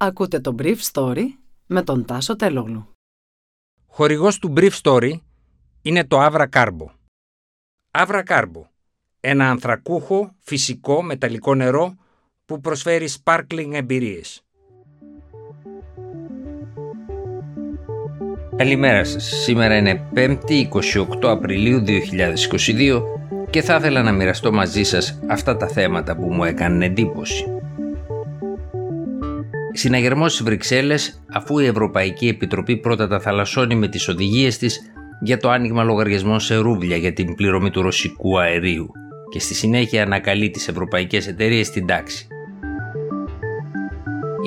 Ακούτε το Brief Story με τον Τάσο Τελόγλου. Χορηγός του Brief Story είναι το Avra Carbo. Avra Carbo, ένα ανθρακούχο, φυσικό, μεταλλικό νερό που προσφέρει sparkling εμπειρίες. Καλημέρα σας. Σήμερα είναι 5η 28 Απριλίου 2022 και θα ήθελα να μοιραστώ μαζί σας αυτά τα θέματα που μου έκαναν εντύπωση. Συναγερμός στις Βρυξέλλες, αφού η Ευρωπαϊκή Επιτροπή πρώτα τα θαλασσώνει με τις οδηγίες της για το άνοιγμα λογαριασμών σε ρούβλια για την πληρωμή του ρωσικού αερίου και στη συνέχεια ανακαλεί τις ευρωπαϊκές εταιρείες στην τάξη.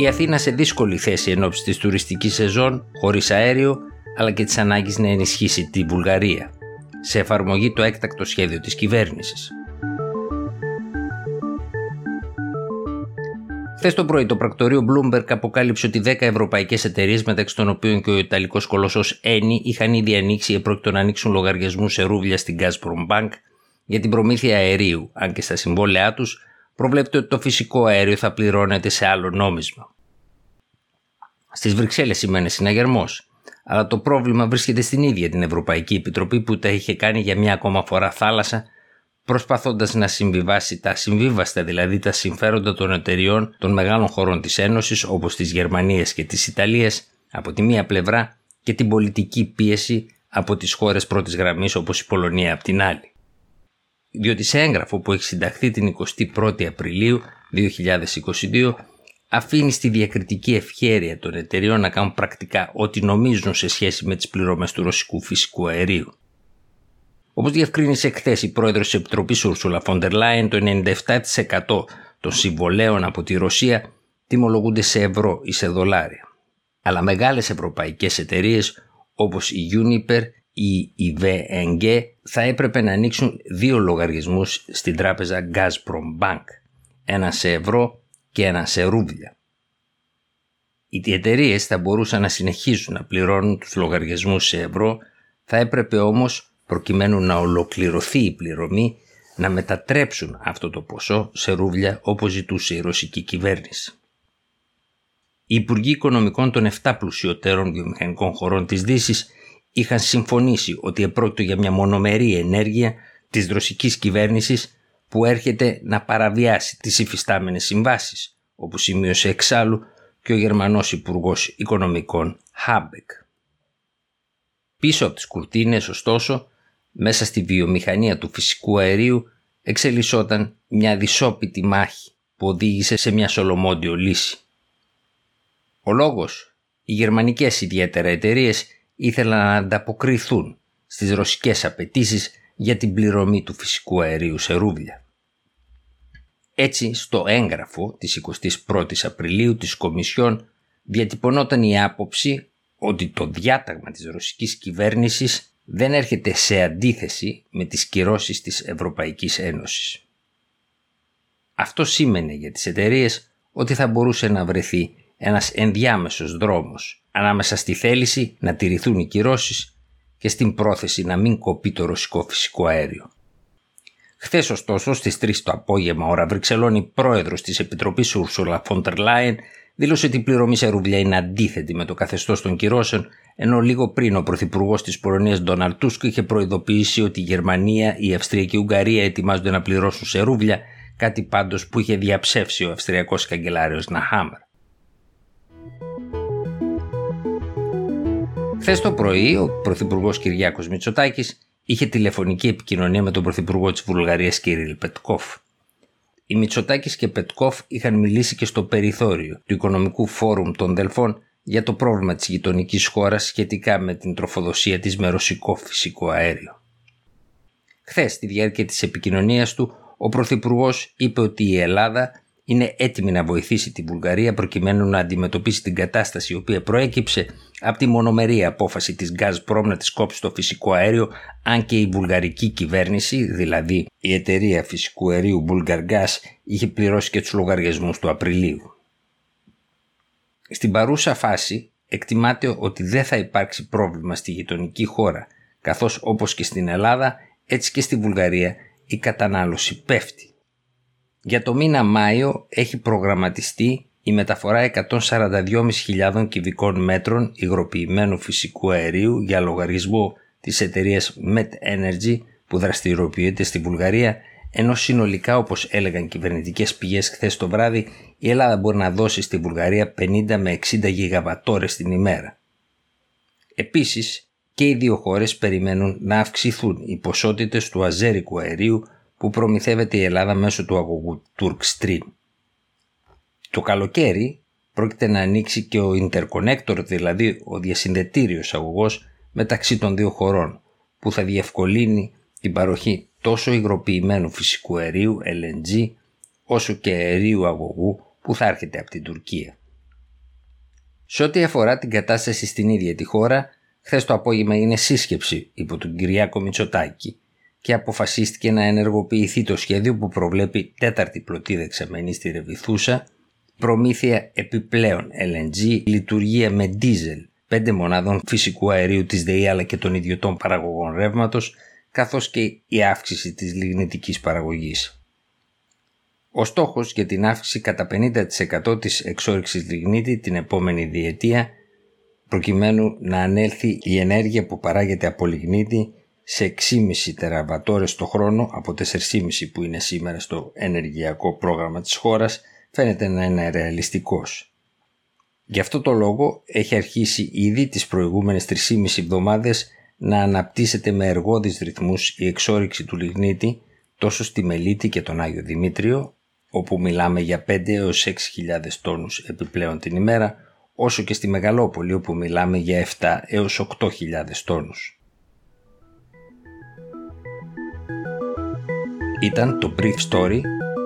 Η Αθήνα σε δύσκολη θέση εν ώψη της τουριστικής σεζόν, χωρίς αέριο, αλλά και της ανάγκης να ενισχύσει τη Βουλγαρία, σε εφαρμογή το έκτακτο σχέδιο της κυβέρνησης. Χθες το πρωί, το πρακτορείο Bloomberg αποκάλυψε ότι 10 ευρωπαϊκές εταιρείες, μεταξύ των οποίων και ο Ιταλικός κολοσσός Eni, είχαν ήδη ανοίξει ή πρόκειται να ανοίξουν λογαριασμούς σε ρούβλια στην Gazprom Bank για την προμήθεια αερίου, αν και στα συμβόλαιά τους προβλέπεται ότι το φυσικό αέριο θα πληρώνεται σε άλλο νόμισμα. Στις Βρυξέλλες σημαίνει συναγερμός, αλλά το πρόβλημα βρίσκεται στην ίδια την Ευρωπαϊκή Επιτροπή που τα είχε κάνει για μια ακόμα φορά θάλασσα προσπαθώντας να συμβιβάσει τα συμβίβαστα, δηλαδή τα συμφέροντα των εταιριών των μεγάλων χωρών της Ένωσης όπως της Γερμανίας και της Ιταλίας από τη μία πλευρά και την πολιτική πίεση από τις χώρες πρώτης γραμμής όπως η Πολωνία από την άλλη. Διότι σε έγγραφο που έχει συνταχθεί την 21η Απριλίου 2022 αφήνει στη διακριτική ευχέρεια των εταιριών να κάνουν πρακτικά ό,τι νομίζουν σε σχέση με τις πληρώμες του ρωσικού φυσικού αερίου. Όπως διευκρίνησε χθες η πρόεδρος της Επιτροπής Ursula von der Leyen, το 97% των συμβολέων από τη Ρωσία τιμολογούνται σε ευρώ ή σε δολάρια. Αλλά μεγάλες ευρωπαϊκές εταιρείες όπως η Uniper ή η VNG θα έπρεπε να ανοίξουν δύο λογαριασμούς στην τράπεζα Gazprom Bank, ένα σε ευρώ και ένα σε ρούβλια. Οι εταιρείες θα μπορούσαν να συνεχίσουν να πληρώνουν τους λογαριασμούς σε ευρώ, θα έπρεπε όμως προκειμένου να ολοκληρωθεί η πληρωμή να μετατρέψουν αυτό το ποσό σε ρούβλια όπως ζητούσε η ρωσική κυβέρνηση. Οι Υπουργοί Οικονομικών των 7 πλουσιωτέρων βιομηχανικών χωρών της Δύσης είχαν συμφωνήσει ότι επρόκειτο για μια μονομερή ενέργεια της ρωσικής κυβέρνησης που έρχεται να παραβιάσει τις υφιστάμενες συμβάσεις, όπως σημείωσε εξάλλου και ο Γερμανός Υπουργός Οικονομικών Χάμπεκ. Πίσω από τις κουρτίνες, ωστόσο, μέσα στη βιομηχανία του φυσικού αερίου εξελισσόταν μια δυσόπιτη μάχη που οδήγησε σε μια σολομόντιο λύση. Ο λόγος, οι γερμανικές ιδιαίτερα εταιρείες ήθελαν να ανταποκριθούν στις ρωσικές απαιτήσεις για την πληρωμή του φυσικού αερίου σε ρούβλια. Έτσι, στο έγγραφο της 21ης Απριλίου της Κομισιόν διατυπωνόταν η άποψη ότι το διάταγμα της ρωσικής κυβέρνησης δεν έρχεται σε αντίθεση με τις κυρώσεις της Ευρωπαϊκής Ένωσης. Αυτό σήμαινε για τις εταιρείες ότι θα μπορούσε να βρεθεί ένας ενδιάμεσος δρόμος ανάμεσα στη θέληση να τηρηθούν οι κυρώσεις και στην πρόθεση να μην κοπεί το ρωσικό φυσικό αέριο. Χθες, ωστόσο, στις 3 το απόγευμα, ώρα Βρυξελόνη, πρόεδρος της Επιτροπής Ursula von der Leyen δήλωσε ότι η πληρωμή σε ρουβλιά είναι αντίθετη με το καθεστώς των κυρώσεων, ενώ λίγο πριν ο πρωθυπουργός της Πολωνίας Ντόναλτ Τούσκ είχε προειδοποιήσει ότι η Γερμανία, η Αυστρία και η Ουγγαρία ετοιμάζονται να πληρώσουν σε ρούβλια, κάτι πάντως που είχε διαψεύσει ο Αυστριακός καγκελάριος Ναχάμερ. Χθες το πρωί, ο Πρωθυπουργός Κυριάκος Μητσοτάκης είχε τηλεφωνική επικοινωνία με τον Πρωθυπουργό της Βουλγαρίας Κυρίλ Πετκόφ. Οι Μητσοτάκης και Πετκόφ είχαν μιλήσει και στο περιθώριο του Οικονομικού Φόρουμ των Δελφών για το πρόβλημα της γειτονικής χώρας σχετικά με την τροφοδοσία της με ρωσικό φυσικό αέριο. Χθες, στη διάρκεια της επικοινωνίας του, ο Πρωθυπουργός είπε ότι η Ελλάδα είναι έτοιμη να βοηθήσει την Βουλγαρία προκειμένου να αντιμετωπίσει την κατάσταση η οποία προέκυψε από τη μονομερή απόφαση της Gazprom να της κόψει το φυσικό αέριο αν και η βουλγαρική κυβέρνηση, δηλαδή η εταιρεία φυσικού αερίου Bulgargas είχε πληρώσει και τους λογαριασμούς του Απριλίου. Στην παρούσα φάση εκτιμάται ότι δεν θα υπάρξει πρόβλημα στη γειτονική χώρα καθώς όπως και στην Ελλάδα έτσι και στη Βουλγαρία η κατανάλωση πέφτει. Για το μήνα Μάιο έχει προγραμματιστεί η μεταφορά 142.500 κυβικών μέτρων υγροποιημένου φυσικού αερίου για λογαριασμό της εταιρείας Met Energy που δραστηριοποιείται στη Βουλγαρία ενώ συνολικά όπως έλεγαν κυβερνητικές πηγές χθες το βράδυ η Ελλάδα μπορεί να δώσει στη Βουλγαρία 50 με 60 γιγαβατόρες την ημέρα. Επίσης και οι δύο χώρες περιμένουν να αυξηθούν οι ποσότητες του αζέρικου αερίου που προμηθεύεται η Ελλάδα μέσω του αγωγού Turk Stream. Το καλοκαίρι πρόκειται να ανοίξει και ο interconnector, δηλαδή ο διασυνδετήριος αγωγός μεταξύ των δύο χωρών, που θα διευκολύνει την παροχή τόσο υγροποιημένου φυσικού αερίου LNG, όσο και αερίου αγωγού που θα έρχεται από την Τουρκία. Σε ό,τι αφορά την κατάσταση στην ίδια τη χώρα, χθες το απόγευμα είναι σύσκεψη υπό τον Κυριάκο Μητσοτάκη και αποφασίστηκε να ενεργοποιηθεί το σχέδιο που προβλέπει τέταρτη πλωτή δεξαμενή στη Ρεβιθούσα προμήθεια επιπλέον LNG, λειτουργία με δίζελ, 5 μονάδων φυσικού αερίου της ΔΕΗ αλλά και των ιδιωτών παραγωγών ρεύματος, καθώς και η αύξηση της λιγνητικής παραγωγής. Ο στόχος για την αύξηση κατά 50% της εξόρυξης λιγνίτη την επόμενη διετία προκειμένου να ανέλθει η ενέργεια που παράγεται από λιγνίτη σε 6,5 τεραβατόρες το χρόνο από 4,5 που είναι σήμερα στο ενεργειακό πρόγραμμα της χώρας φαίνεται να είναι ρεαλιστικός. Γι' αυτό το λόγο έχει αρχίσει ήδη τις προηγούμενες 3,5 εβδομάδες να αναπτύσσεται με εργόδεις ρυθμούς η εξόριξη του λιγνίτη τόσο στη Μελίτη και τον Άγιο Δημήτριο, όπου μιλάμε για 5 έως 6.000 τόνους επιπλέον την ημέρα, όσο και στη Μεγαλόπολη όπου μιλάμε για 7 έως 8.000 τόνους. Ήταν το Brief Story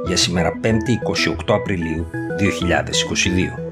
για σήμερα 5η 28 Απριλίου 2022.